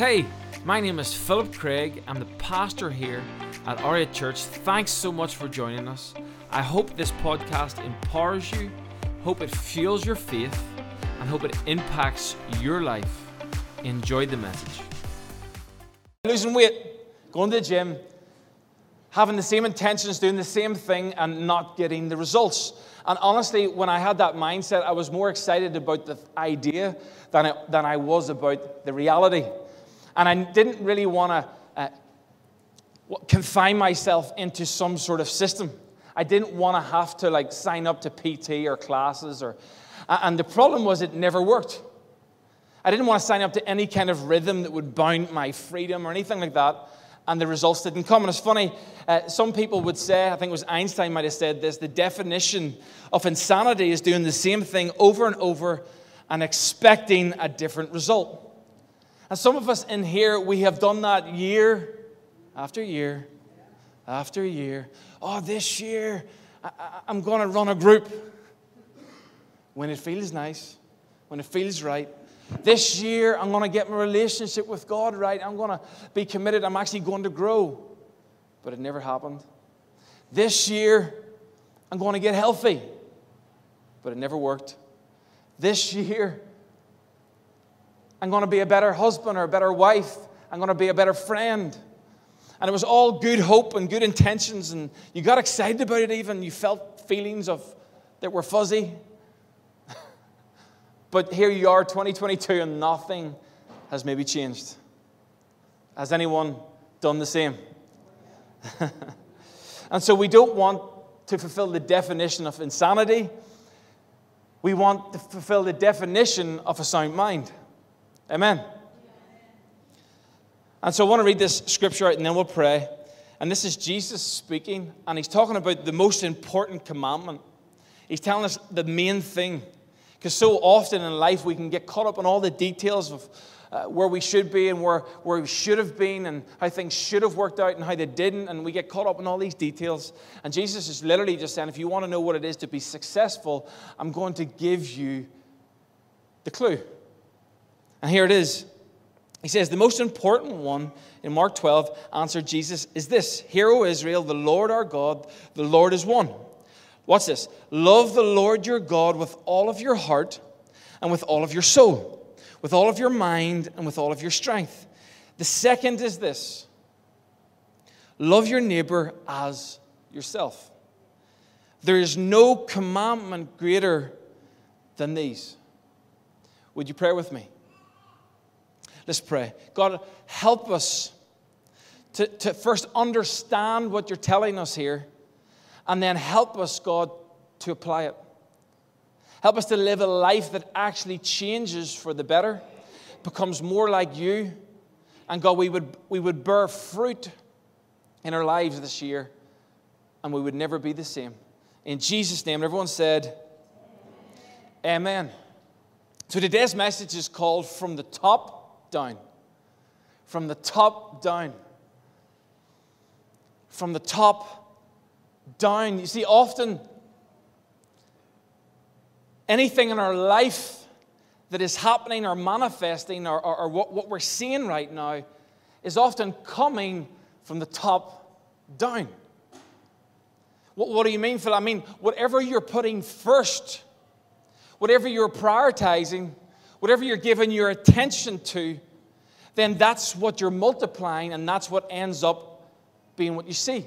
Hey, my name is Philip Craig. I'm the pastor here at R8 Church. Thanks so much for joining us. I hope this podcast empowers you, hope it fuels your faith, and hope it impacts your life. Enjoy the message. Losing weight, going to the gym, having the same intentions, doing the same thing, and not getting the results. And honestly, when I had that mindset, I was more excited about the idea than, it, than I was about the reality. And I didn't really want to uh, confine myself into some sort of system. I didn't want to have to like sign up to PT or classes or and the problem was it never worked. I didn't want to sign up to any kind of rhythm that would bound my freedom or anything like that, and the results didn't come. And it's funny, uh, some people would say, I think it was Einstein might have said this the definition of insanity is doing the same thing over and over and expecting a different result. And some of us in here, we have done that year after year after year. Oh, this year, I, am going to run a group when it feels nice, when it feels right. This year, I'm going to get my relationship with God right. I'm going to be committed. I'm actually going to grow. But it never happened. This year, I'm going to get healthy. But it never worked. This year, I'm going to be a better husband or a better wife. I'm going to be a better friend. And it was all good hope and good intentions, and you got excited about it even. You felt feelings of that were fuzzy. but here you are, 2022, and nothing has maybe changed. Has anyone done the same? and so we don't want to fulfill the definition of insanity. We want to fulfill the definition of a sound mind. Amen. And so I want to read this scripture out and then we'll pray. And this is Jesus speaking, and he's talking about the most important commandment. He's telling us the main thing. Because so often in life we can get caught up in all the details of uh, where we should be and where, where we should have been and how things should have worked out and how they didn't. And we get caught up in all these details. And Jesus is literally just saying, if you want to know what it is to be successful, I'm going to give you the clue. And here it is. He says, The most important one in Mark 12 answered Jesus is this Hear, O Israel, the Lord our God, the Lord is one. What's this? Love the Lord your God with all of your heart and with all of your soul, with all of your mind and with all of your strength. The second is this love your neighbor as yourself. There is no commandment greater than these. Would you pray with me? Let's pray. God, help us to, to first understand what you're telling us here, and then help us, God, to apply it. Help us to live a life that actually changes for the better, becomes more like you. And God, we would, we would bear fruit in our lives this year, and we would never be the same. In Jesus' name, everyone said, Amen. Amen. So today's message is called From the Top down. From the top down. From the top down. You see, often anything in our life that is happening or manifesting or, or, or what, what we're seeing right now is often coming from the top down. What, what do you mean, Phil? I mean, whatever you're putting first, whatever you're prioritizing, whatever you're giving your attention to, then that's what you're multiplying, and that's what ends up being what you see.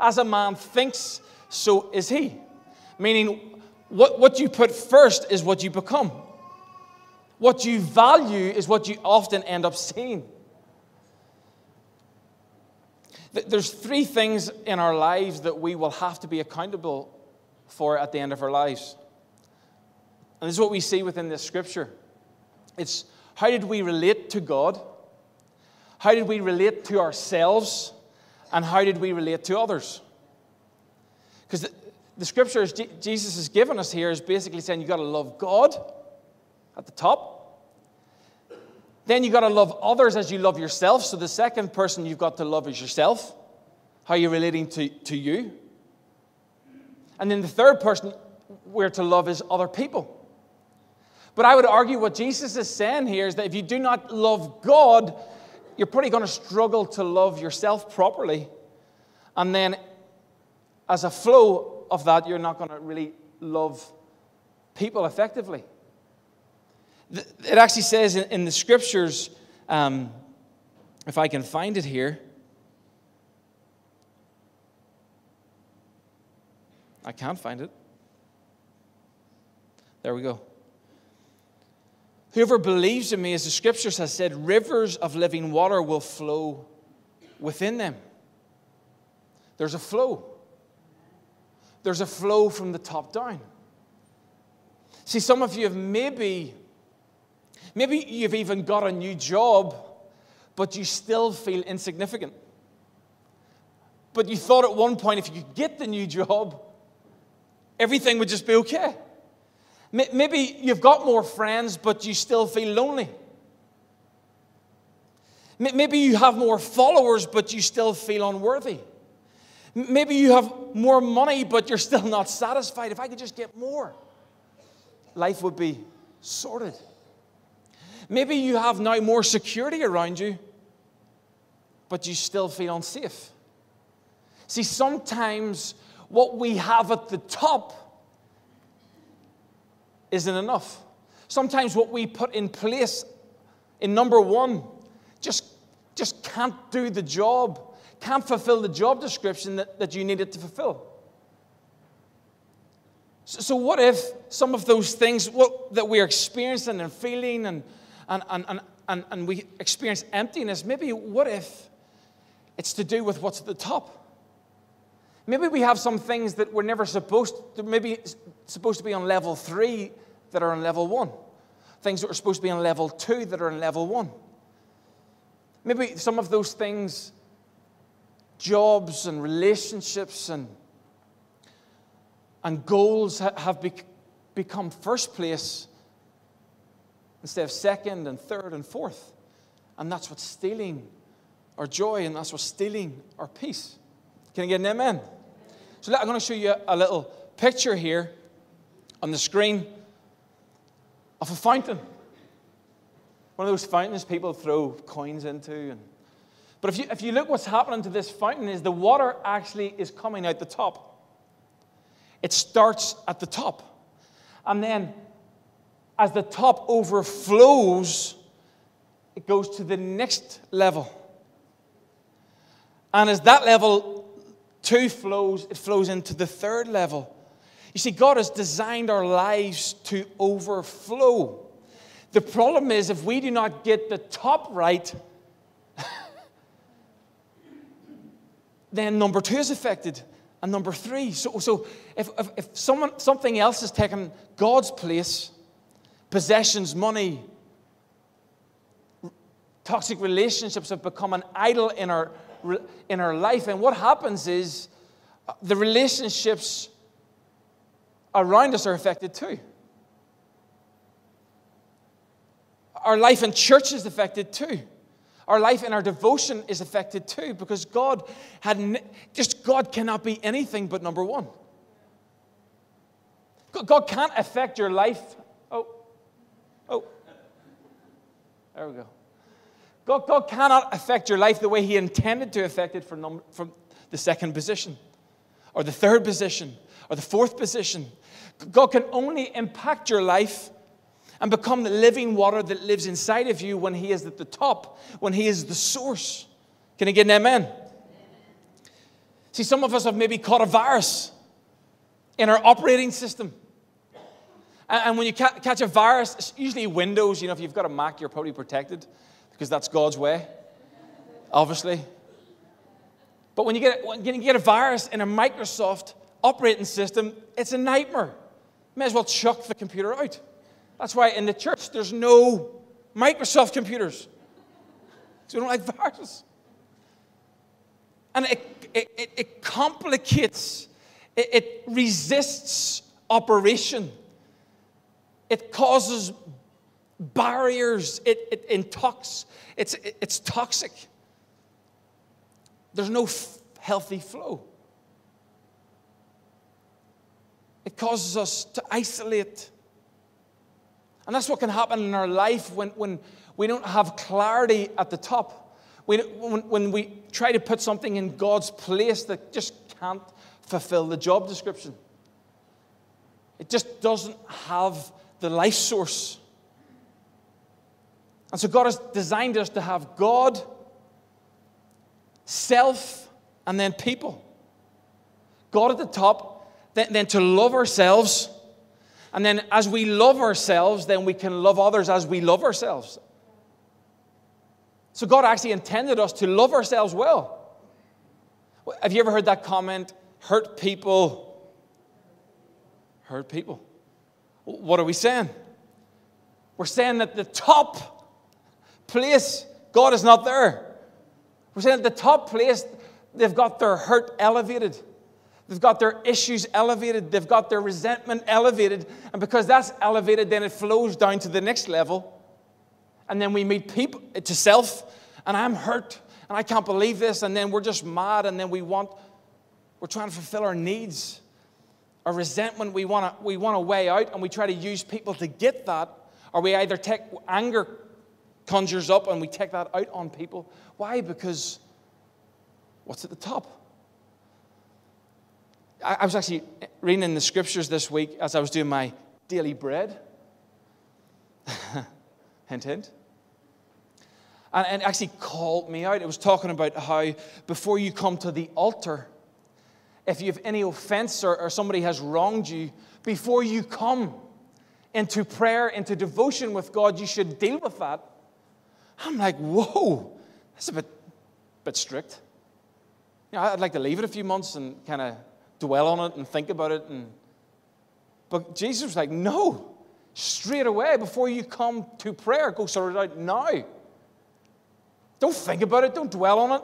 As a man thinks, so is he. Meaning, what, what you put first is what you become. What you value is what you often end up seeing. There's three things in our lives that we will have to be accountable for at the end of our lives. And this is what we see within this scripture. It's how did we relate to God? How did we relate to ourselves? And how did we relate to others? Because the, the scriptures Jesus has given us here is basically saying you've got to love God at the top. Then you've got to love others as you love yourself. So the second person you've got to love is yourself. How you're relating to, to you. And then the third person we're to love is other people. But I would argue what Jesus is saying here is that if you do not love God, you're probably going to struggle to love yourself properly. And then, as a flow of that, you're not going to really love people effectively. It actually says in the scriptures, um, if I can find it here. I can't find it. There we go. Whoever believes in me, as the scriptures has said, rivers of living water will flow within them. There's a flow. There's a flow from the top down. See, some of you have maybe, maybe you've even got a new job, but you still feel insignificant. But you thought at one point if you could get the new job, everything would just be okay. Maybe you've got more friends, but you still feel lonely. Maybe you have more followers, but you still feel unworthy. Maybe you have more money, but you're still not satisfied. If I could just get more, life would be sorted. Maybe you have now more security around you, but you still feel unsafe. See, sometimes what we have at the top isn't enough. Sometimes what we put in place in number one just, just can't do the job, can't fulfill the job description that, that you needed to fulfill. So, so what if some of those things what, that we're experiencing and feeling and, and, and, and, and we experience emptiness, maybe what if it's to do with what's at the top? Maybe we have some things that we're never supposed to, maybe supposed to be on level three that are on level one. Things that are supposed to be on level two that are on level one. Maybe some of those things, jobs and relationships and, and goals have be, become first place instead of second and third and fourth. And that's what's stealing our joy and that's what's stealing our peace. Can I get an amen? So I'm going to show you a little picture here on the screen of a fountain. One of those fountains people throw coins into. But if you, if you look what's happening to this fountain is the water actually is coming out the top. It starts at the top. And then as the top overflows, it goes to the next level. And as that level two flows, it flows into the third level. You see, God has designed our lives to overflow. The problem is, if we do not get the top right, then number two is affected, and number three. So, so if, if, if someone, something else has taken God's place, possessions, money, toxic relationships have become an idol in our in our life. And what happens is uh, the relationships around us are affected too. Our life in church is affected too. Our life in our devotion is affected too because God had just God cannot be anything but number one. God can't affect your life. Oh, oh, there we go. God, God cannot affect your life the way He intended to affect it from, from the second position, or the third position, or the fourth position. God can only impact your life and become the living water that lives inside of you when He is at the top, when He is the source. Can I get an amen? See, some of us have maybe caught a virus in our operating system. And when you catch a virus, it's usually Windows. You know, if you've got a Mac, you're probably protected because that's God's way, obviously. But when you, get, when you get a virus in a Microsoft operating system, it's a nightmare. May as well chuck the computer out. That's why in the church there's no Microsoft computers. So we don't like viruses. And it, it, it complicates, it, it resists operation. It causes barriers, it, it intox, it's, it, it's toxic. There's no f- healthy flow. It causes us to isolate. And that's what can happen in our life when, when we don't have clarity at the top. when, when, when we try to put something in God's place that just can't fulfill the job description. It just doesn't have the life source. And so God has designed us to have God, self, and then people. God at the top, then, then to love ourselves. And then as we love ourselves, then we can love others as we love ourselves. So God actually intended us to love ourselves well. Have you ever heard that comment? Hurt people. Hurt people. What are we saying? We're saying that the top place, God is not there. We're saying at the top place, they've got their hurt elevated. They've got their issues elevated. They've got their resentment elevated. And because that's elevated, then it flows down to the next level. And then we meet people to self, and I'm hurt, and I can't believe this. And then we're just mad, and then we want, we're trying to fulfill our needs. Our resentment, we want to we want to weigh out, and we try to use people to get that. Or we either take anger conjures up and we take that out on people. Why? Because what's at the top? I, was actually reading in the scriptures this week as I was doing my daily bread. hint, hint. And it actually called me out. It was talking about how before you come to the altar, if you have any offense or, or somebody has wronged you, before you come into prayer, into devotion with God, you should deal with that. I'm like, whoa, that's a bit, bit strict. You know, I'd like to leave it a few months and kind of dwell on it and think about it. And, but Jesus was like, no, straight away before you come to prayer, go sort it out now. Don't think about it, don't dwell on it.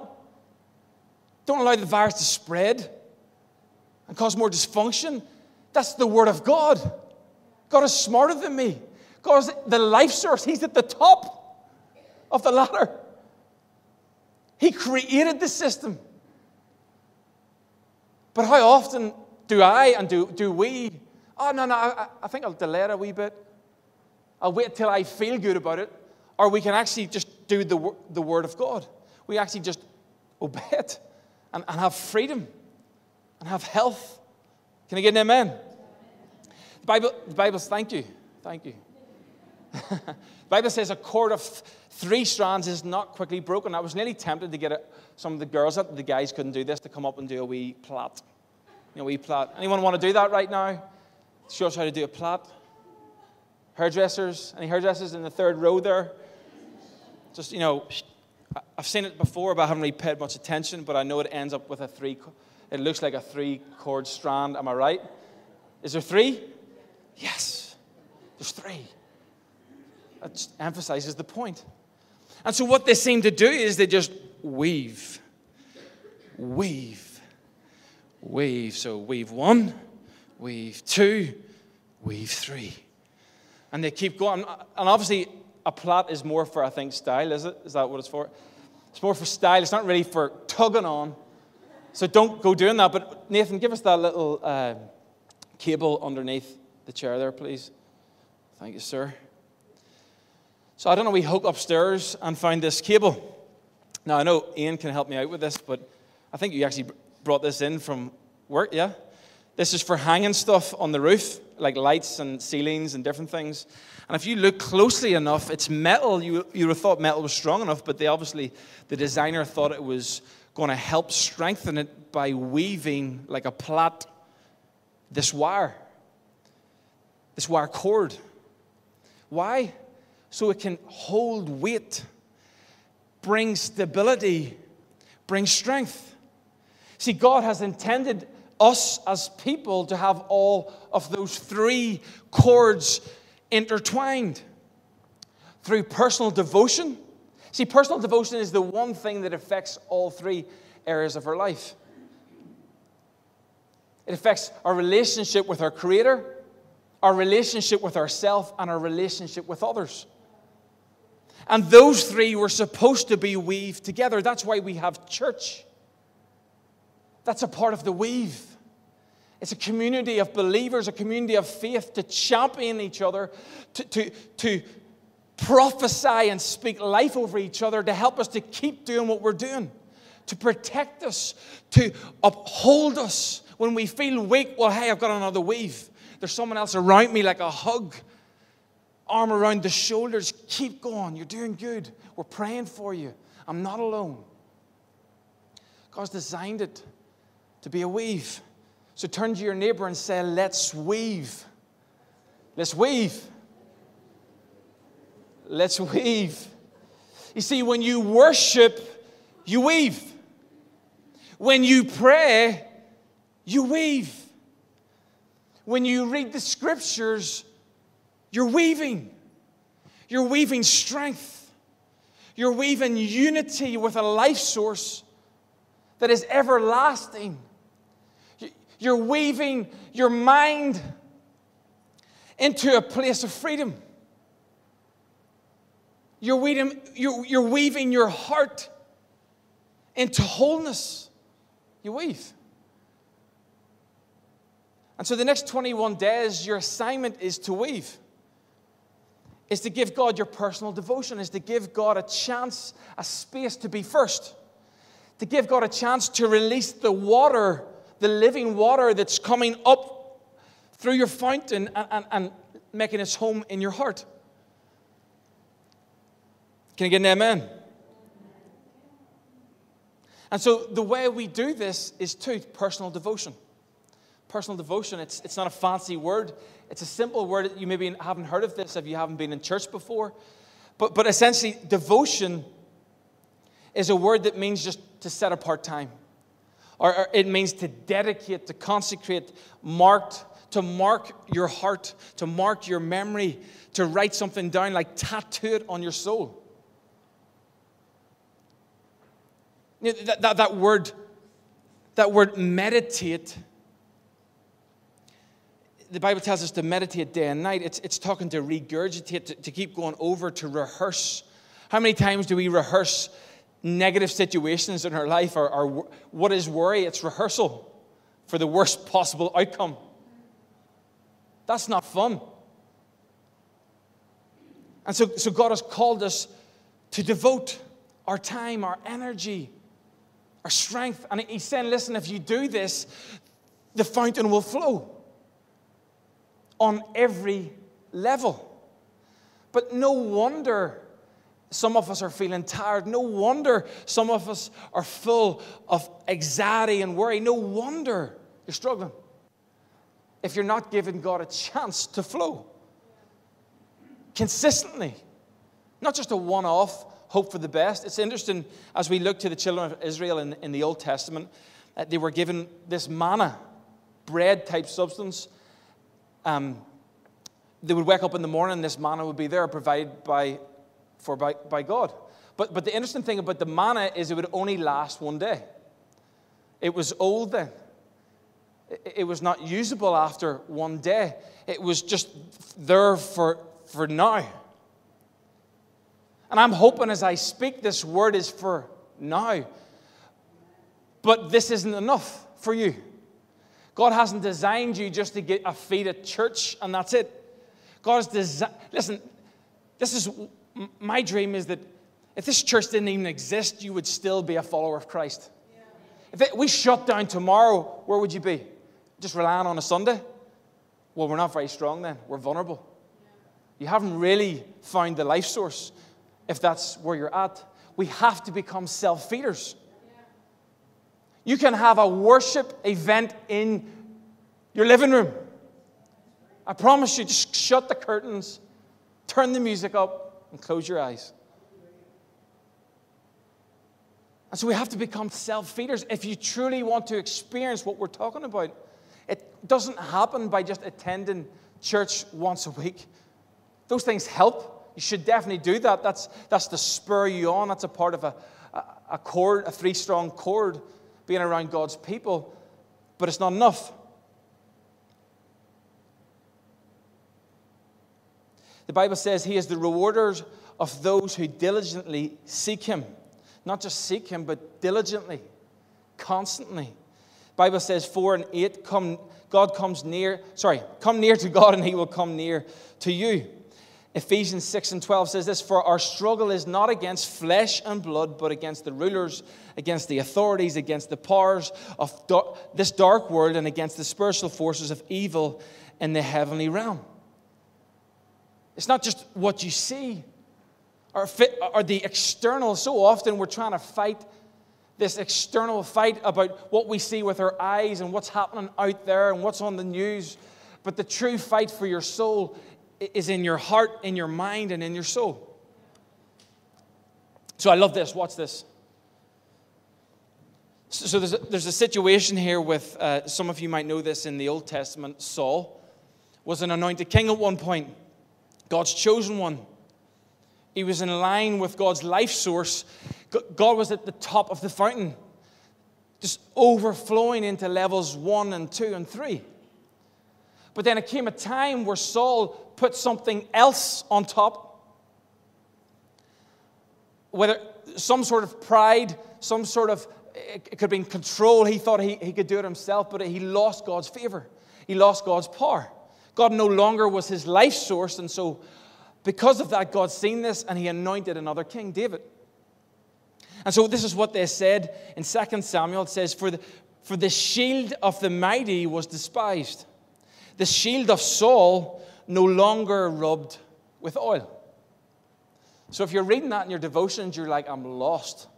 Don't allow the virus to spread and cause more dysfunction. That's the Word of God. God is smarter than me. God is the life source, He's at the top of the ladder. He created the system. But how often do I and do, do we? Oh, no, no, I, I think I'll delay it a wee bit. I'll wait till I feel good about it. Or we can actually just do the, the Word of God. We actually just obey it and, and have freedom and have health. Can I get an amen? The Bible, the Bible, thank you. Thank you. The Bible says a cord of three strands is not quickly broken. I was nearly tempted to get a, some of the girls up, the guys couldn't do this, to come up and do a wee plait. You know, wee plait. Anyone want to do that right now? Show us how to do a plait. Hairdressers, any hairdressers in the third row there? Just, you know, I've seen it before, but I haven't really paid much attention, but I know it ends up with a three, it looks like a three cord strand. Am I right? Is there three? Yes, there's three. That emphasizes the point. And so, what they seem to do is they just weave, weave, weave. So, weave one, weave two, weave three. And they keep going. And obviously, a plait is more for, I think, style, is it? Is that what it's for? It's more for style. It's not really for tugging on. So don't go doing that. But Nathan, give us that little uh, cable underneath the chair there, please. Thank you, sir. So I don't know, we hook upstairs and find this cable. Now, I know Ian can help me out with this, but I think you actually brought this in from work, yeah? This is for hanging stuff on the roof, like lights and ceilings and different things. And if you look closely enough, it's metal. You, you would have thought metal was strong enough, but they obviously, the designer thought it was going to help strengthen it by weaving like a plait this wire, this wire cord. Why? So it can hold weight, bring stability, bring strength. See, God has intended us as people to have all of those three cords intertwined through personal devotion. See, personal devotion is the one thing that affects all three areas of our life. It affects our relationship with our Creator, our relationship with ourselves, and our relationship with others. And those three were supposed to be weaved together. That's why we have church. That's a part of the weave. It's a community of believers, a community of faith to champion each other, to, to, to prophesy and speak life over each other to help us to keep doing what we're doing, to protect us, to uphold us. When we feel weak, well, hey, I've got another weave. There's someone else around me like a hug, arm around the shoulders. Keep going. You're doing good. We're praying for you. I'm not alone. God's designed it to be a weave. So turn to your neighbor and say, Let's weave. Let's weave. Let's weave. You see, when you worship, you weave. When you pray, you weave. When you read the scriptures, you're weaving. You're weaving strength. You're weaving unity with a life source that is everlasting. You're weaving your mind into a place of freedom. You're weaving, you're, you're weaving your heart into wholeness. You weave. And so the next 21 days, your assignment is to weave. Is to give God your personal devotion, is to give God a chance, a space to be first. To give God a chance to release the water, the living water that's coming up through your fountain and, and, and making its home in your heart. Can I get an amen? And so the way we do this is to personal devotion. Personal devotion, it's, it's not a fancy word. It's a simple word. You maybe haven't heard of this if you haven't been in church before. But, but essentially, devotion is a word that means just to set apart time. Or, or it means to dedicate, to consecrate, marked, to mark your heart, to mark your memory, to write something down, like tattoo it on your soul. That, that, that word, that word meditate, the Bible tells us to meditate day and night. It's, it's talking to regurgitate, to, to keep going over, to rehearse. How many times do we rehearse negative situations in our life or, or what is worry? It's rehearsal for the worst possible outcome. That's not fun. And so, so God has called us to devote our time, our energy, our strength. And he's saying, listen, if you do this, the fountain will flow on every level. But no wonder some of us are feeling tired. No wonder some of us are full of anxiety and worry. No wonder you're struggling if you're not giving God a chance to flow consistently, not just a one off hope for the best. It's interesting as we look to the children of Israel in, in the Old Testament, uh, they were given this manna, bread type substance. Um, they would wake up in the morning, this manna would be there, provided by, for by, by God. But, but the interesting thing about the manna is it would only last one day. It was old then. It, it was not usable after one day. It was just there for, for now. And I'm hoping as I speak, this word is for now. But this isn't enough for you. God hasn't designed you just to get a feed at church and that's it. God has designed, listen, this is my dream is that if this church didn't even exist, you would still be a follower of Christ. Yeah. If it, we shut down tomorrow, where would you be? Just relying on a Sunday? Well, we're not very strong then. We're vulnerable. Yeah. You haven't really found the life source if that's where you're at. We have to become self feeders. You can have a worship event in your living room. I promise you, just shut the curtains, turn the music up, and close your eyes. And so we have to become self feeders if you truly want to experience what we're talking about. It doesn't happen by just attending church once a week. Those things help, you should definitely do that. That's, that's to spur you on. That's a part of a, a, a a three strong cord, being around God's people. But it's not enough. The Bible says he is the rewarder of those who diligently seek him. Not just seek him, but diligently, constantly. The Bible says 4 and 8, come, God comes near, sorry, come near to God and he will come near to you. Ephesians 6 and 12 says this For our struggle is not against flesh and blood, but against the rulers, against the authorities, against the powers of this dark world, and against the spiritual forces of evil in the heavenly realm. It's not just what you see or, fit, or the external. So often we're trying to fight this external fight about what we see with our eyes and what's happening out there and what's on the news. But the true fight for your soul is in your heart, in your mind, and in your soul. So I love this. Watch this. So there's a, there's a situation here with, uh, some of you might know this in the Old Testament. Saul was an anointed king at one point, God's chosen one. He was in line with God's life source. God was at the top of the fountain, just overflowing into levels one and two and three. But then it came a time where Saul put something else on top. Whether some sort of pride, some sort of, it could have been control. He thought he, he could do it himself, but he lost God's favor. He lost God's power. God no longer was his life source, and so because of that, God seen this and he anointed another king, David. And so this is what they said in 2 Samuel. It says, For the, for the shield of the mighty was despised the shield of Saul no longer rubbed with oil. So if you're reading that in your devotions, you're like, I'm lost.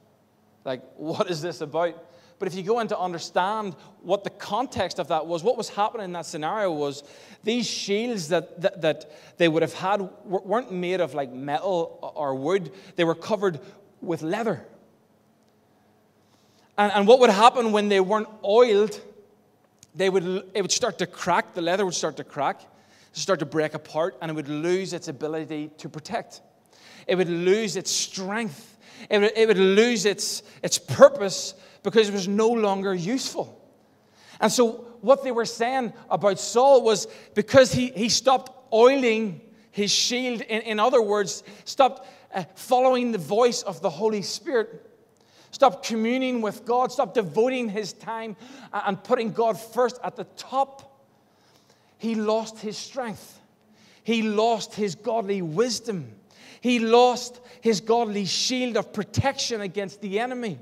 Like, what is this about? But if you go in to understand what the context of that was, what was happening in that scenario was these shields that, that, that they would have had weren't made of like metal or wood, they were covered with leather. And, and what would happen when they weren't oiled they would, it would start to crack, the leather would start to crack, start to break apart, and it would lose its ability to protect. It would lose its strength. It would, it would lose its, its purpose because it was no longer useful. And so, what they were saying about Saul was because he, he stopped oiling his shield, in, in other words, stopped uh, following the voice of the Holy Spirit, Stop communing with God. Stop devoting his time and putting God first at the top. He lost his strength. He lost his godly wisdom. He lost his godly shield of protection against the enemy.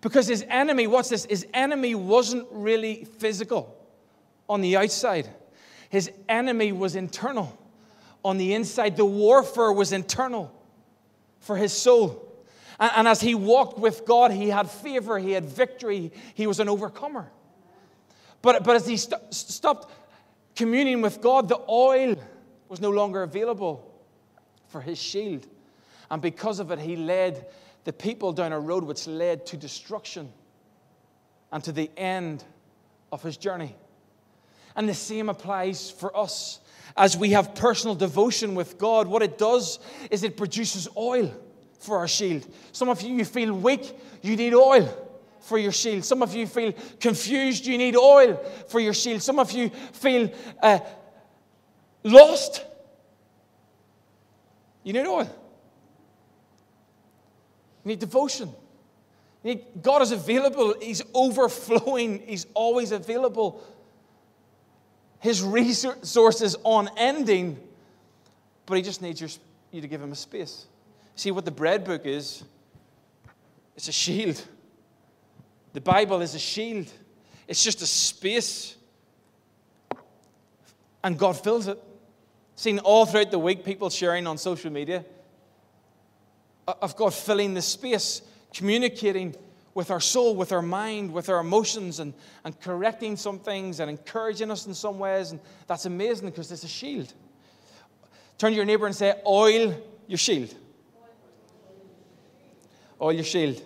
Because his enemy, what's this? His enemy wasn't really physical on the outside, his enemy was internal. On the inside, the warfare was internal for his soul. And, and as he walked with God, he had favor, he had victory, he was an overcomer. But, but as he st- stopped communing with God, the oil was no longer available for his shield. And because of it, he led the people down a road which led to destruction and to the end of his journey. And the same applies for us. As we have personal devotion with God, what it does is it produces oil for our shield. Some of you, you feel weak, you need oil for your shield. Some of you feel confused, you need oil for your shield. Some of you feel uh, lost, you need oil. You need devotion. You need, God is available, He's overflowing, He's always available. His resources are unending, but He just needs your, you to give Him a space. See, what the bread book is, it's a shield. The Bible is a shield, it's just a space. And God fills it. Seen all throughout the week people sharing on social media of God filling the space, communicating with our soul, with our mind, with our emotions, and, and correcting some things and encouraging us in some ways. And that's amazing because it's a shield. Turn to your neighbor and say, Oil your shield Oil your shield.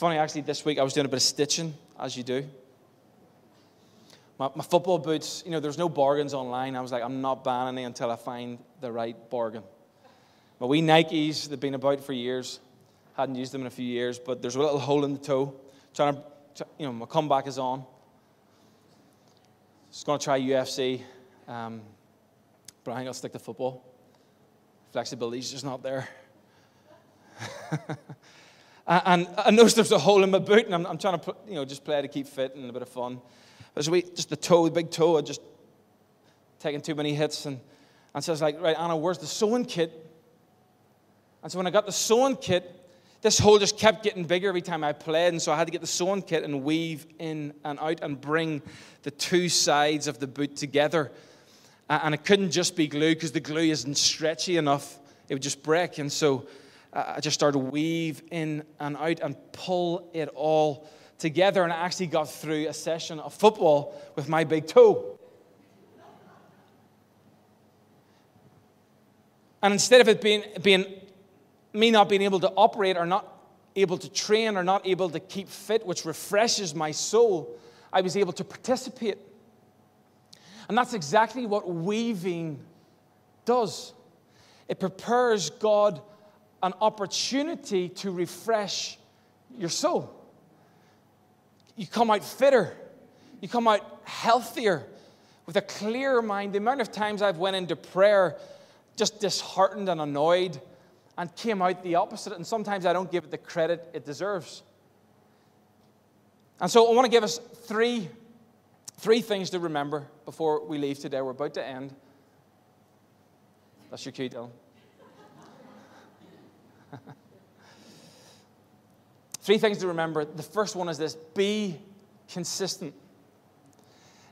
Funny, actually, this week I was doing a bit of stitching, as you do. My, my football boots, you know, there's no bargains online. I was like, I'm not buying any until I find the right bargain. My wee Nikes, they've been about for years. Hadn't used them in a few years, but there's a little hole in the toe. Trying to, you know, my comeback is on. Just going to try UFC, um, but I think I'll stick to football. Flexibility is just not there. and I noticed there's a hole in my boot, and I'm, I'm, trying to put, you know, just play to keep fit and a bit of fun. But so we, just the toe, the big toe, I just taking too many hits. And, and so I was like, right, Anna, where's the sewing kit? And so when I got the sewing kit, this hole just kept getting bigger every time I played. And so I had to get the sewing kit and weave in and out and bring the two sides of the boot together. And it couldn't just be glue because the glue isn't stretchy enough, it would just break. And so I just started to weave in and out and pull it all together. And I actually got through a session of football with my big toe. And instead of it being, being me not being able to operate or not able to train or not able to keep fit, which refreshes my soul, I was able to participate. And that's exactly what weaving does. It prepares God an opportunity to refresh your soul. You come out fitter, you come out healthier, with a clearer mind. The amount of times I've went into prayer just disheartened and annoyed and came out the opposite. And sometimes I don't give it the credit it deserves. And so I want to give us three, three things to remember before we leave today. We're about to end. That's your cue, Dylan. three things to remember. The first one is this be consistent.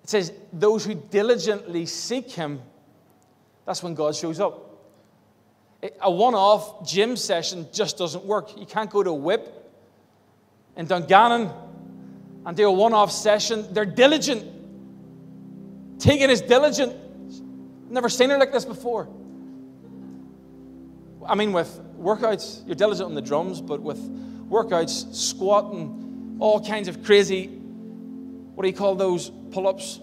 It says, Those who diligently seek him, that's when God shows up. A one off gym session just doesn't work. You can't go to whip in Dungannon and do a one off session. They're diligent. Tegan is diligent. Never seen her like this before. I mean, with workouts, you're diligent on the drums, but with workouts, squatting, all kinds of crazy, what do you call those pull ups?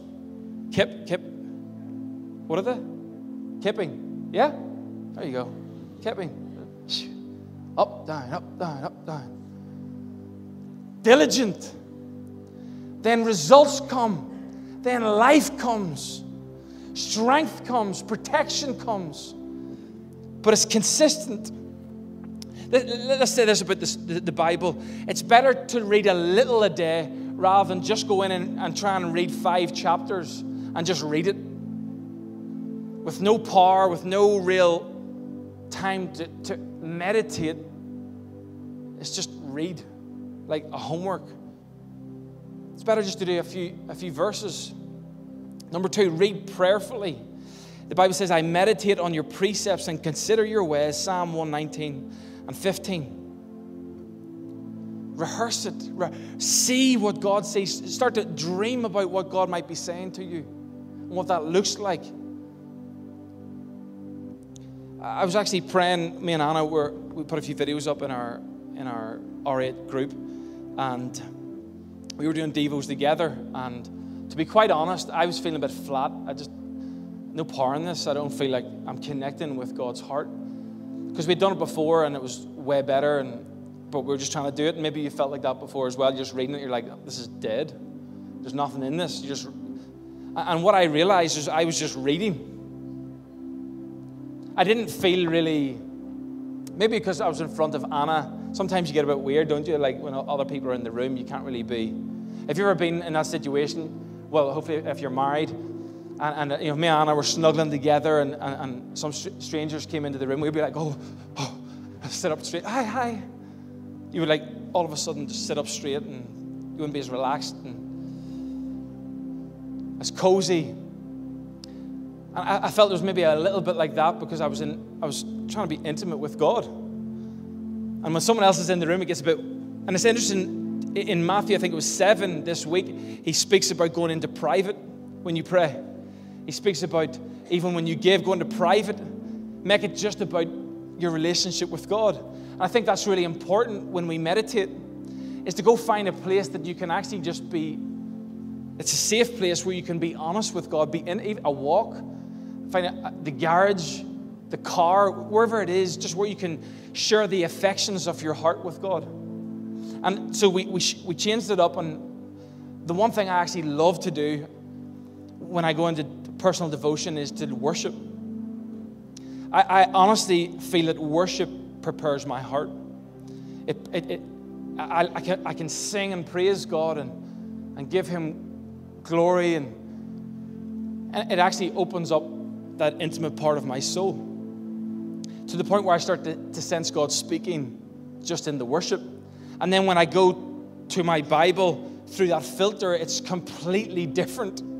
Kip, kip. What are they? Kipping. Yeah? There you go Kipping. Up, down, up, down, up, down. Diligent. Then results come. Then life comes. Strength comes. Protection comes. But it's consistent. Let's say this about this, the Bible. It's better to read a little a day rather than just go in and, and try and read five chapters and just read it with no power, with no real time to, to meditate It's just read, like a homework. It's better just to do a few, a few verses. Number two, read prayerfully. The Bible says, I meditate on your precepts and consider your ways, Psalm 119 and 15. Rehearse it. Re- see what God says. Start to dream about what God might be saying to you and what that looks like. I was actually praying. Me and Anna were we put a few videos up in our in our R8 group, and we were doing devos together. And to be quite honest, I was feeling a bit flat. I just no power in this. I don't feel like I'm connecting with God's heart because we'd done it before and it was way better. And but we were just trying to do it. And maybe you felt like that before as well. You're just reading it, you're like, this is dead. There's nothing in this. You just and what I realized is I was just reading I didn't feel really, maybe because I was in front of Anna. Sometimes you get a bit weird, don't you? Like when other people are in the room, you can't really be. If you've ever been in that situation, well, hopefully if you're married, and, and you know, me and Anna were snuggling together, and, and, and some strangers came into the room, we'd be like, oh, oh, sit up straight. Hi, hi. You would like all of a sudden just sit up straight, and you wouldn't be as relaxed and as cozy I, I felt it was maybe a little bit like that because I was, in, I was trying to be intimate with God. And when someone else is in the room, it gets a bit. And it's interesting, in Matthew, I think it was 7 this week, he speaks about going into private when you pray. He speaks about even when you give, going to private, make it just about your relationship with God. And I think that's really important when we meditate, is to go find a place that you can actually just be. It's a safe place where you can be honest with God, be in a walk find a, the garage, the car, wherever it is, just where you can share the affections of your heart with God. And so we, we, we changed it up. And the one thing I actually love to do when I go into personal devotion is to worship. I, I honestly feel that worship prepares my heart. It, it, it, I, I, can, I can sing and praise God and, and give Him glory and And it actually opens up that intimate part of my soul to the point where I start to, to sense God speaking just in the worship. And then when I go to my Bible through that filter, it's completely different.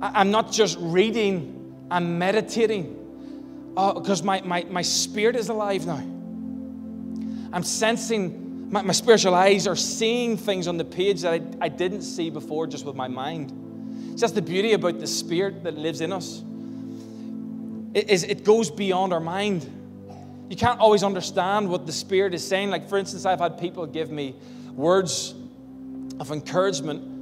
I'm not just reading, I'm meditating because uh, my, my, my spirit is alive now. I'm sensing, my, my spiritual eyes are seeing things on the page that I, I didn't see before just with my mind. It's just the beauty about the spirit that lives in us. It, is, it goes beyond our mind. You can't always understand what the spirit is saying. Like, for instance, I've had people give me words of encouragement,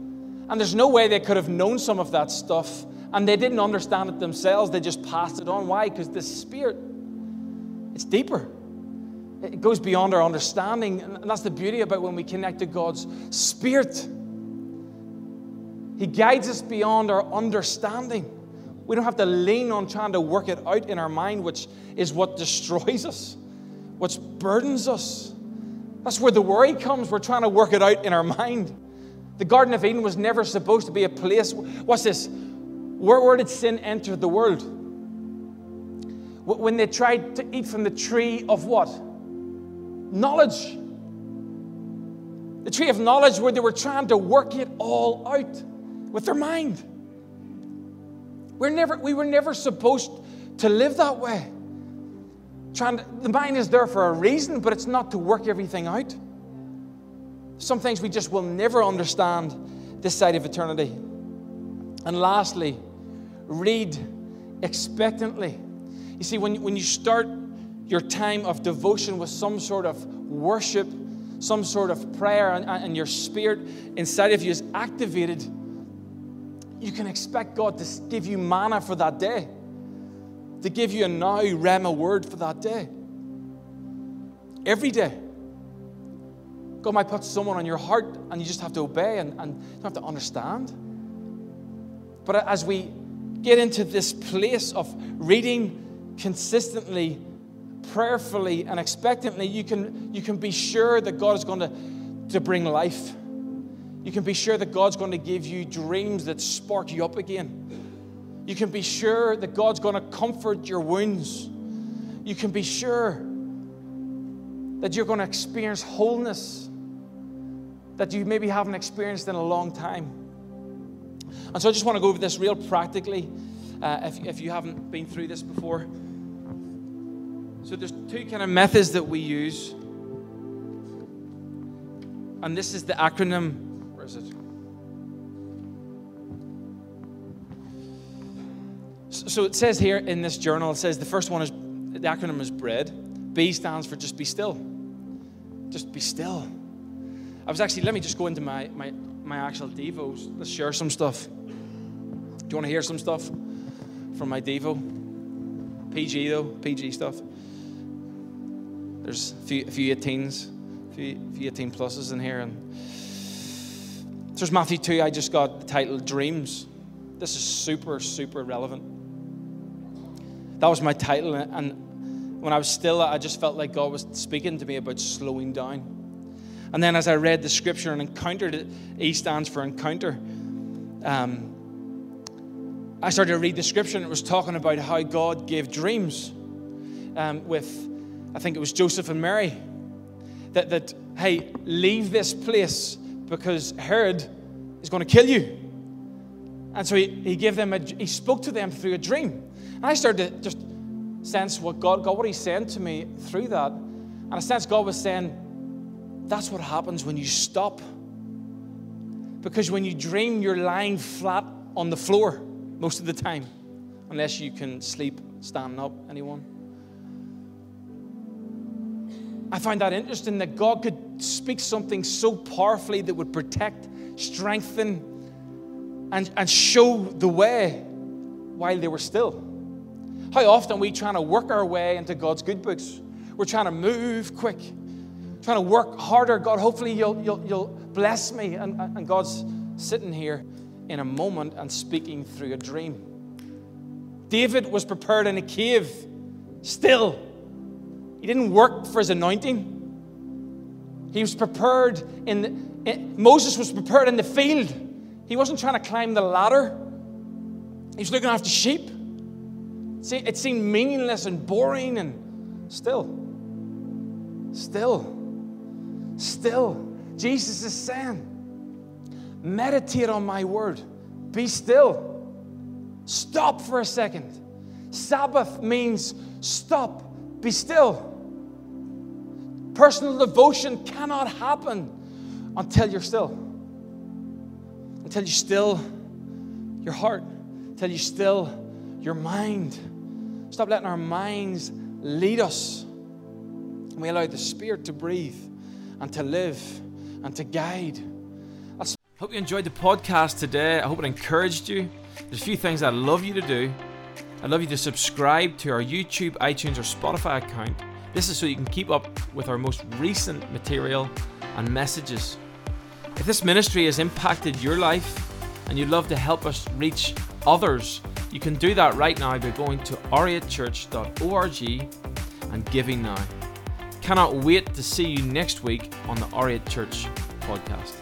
and there's no way they could have known some of that stuff and they didn't understand it themselves. They just passed it on. Why? Because the Spirit, it's deeper. It goes beyond our understanding. And that's the beauty about when we connect to God's Spirit. He guides us beyond our understanding. We don't have to lean on trying to work it out in our mind, which is what destroys us, what burdens us. That's where the worry comes. We're trying to work it out in our mind. The Garden of Eden was never supposed to be a place. What's this? Where, where did sin enter the world? When they tried to eat from the tree of what? Knowledge. The tree of knowledge where they were trying to work it all out with their mind. We're never, we were never supposed to live that way. Trying to, the mind is there for a reason, but it's not to work everything out. Some things we just will never understand this side of eternity. And lastly, read expectantly. You see, when, when you start your time of devotion with some sort of worship, some sort of prayer, and, and your spirit inside of you is activated, you can expect God to give you manna for that day, to give you a now Rhema word for that day. Every day. God might put someone on your heart and you just have to obey and, and you don't have to understand. But as we get into this place of reading consistently, prayerfully, and expectantly, you can, you can be sure that God is going to, to bring life. You can be sure that God's going to give you dreams that spark you up again. You can be sure that God's going to comfort your wounds. You can be sure that you're going to experience wholeness that you maybe haven't experienced in a long time. And so I just want to go over this real practically uh, if, if you haven't been through this before. So there's two kind of methods that we use. And this is the acronym. Where is it? So it says here in this journal, it says the first one is the acronym is BREAD. B stands for just be still. Just be still. I was actually, let me just go into my, my, my actual Devos. Let's share some stuff. Do you want to hear some stuff from my Devo? PG though, PG stuff. There's a few, a few 18s, a few, a few 18 pluses in here. And there's Matthew 2, I just got the title Dreams. This is super, super relevant. That was my title, and when I was still, I just felt like God was speaking to me about slowing down. And then as I read the scripture and encountered it, E stands for encounter. Um, I started to read the scripture and it was talking about how God gave dreams um, with, I think it was Joseph and Mary. That, that, hey, leave this place because Herod is going to kill you. And so he, he gave them a, he spoke to them through a dream. And I started to just sense what God, God, what He's saying to me through that. And I sense God was saying, that's what happens when you stop. Because when you dream, you're lying flat on the floor most of the time, unless you can sleep standing up. Anyone? I find that interesting that God could speak something so powerfully that would protect, strengthen, and, and show the way while they were still. How often we trying to work our way into God's good books? We're trying to move quick, trying to work harder. God, hopefully you'll, you'll, you'll bless me. And, and God's sitting here in a moment and speaking through a dream. David was prepared in a cave, still. He didn't work for his anointing. He was prepared in, the, in Moses was prepared in the field. He wasn't trying to climb the ladder. He was looking after sheep. See, it seemed meaningless and boring, and still, still, still, Jesus is saying, meditate on my word. Be still. Stop for a second. Sabbath means stop, be still. Personal devotion cannot happen until you're still. Until you still your heart, until you still your mind. Stop letting our minds lead us. We allow the Spirit to breathe and to live and to guide. That's hope you enjoyed the podcast today. I hope it encouraged you. There's a few things I'd love you to do. I'd love you to subscribe to our YouTube, iTunes, or Spotify account. This is so you can keep up with our most recent material and messages. If this ministry has impacted your life and you'd love to help us reach others, you can do that right now by going to r8church.org and giving now. Cannot wait to see you next week on the R8 Church podcast.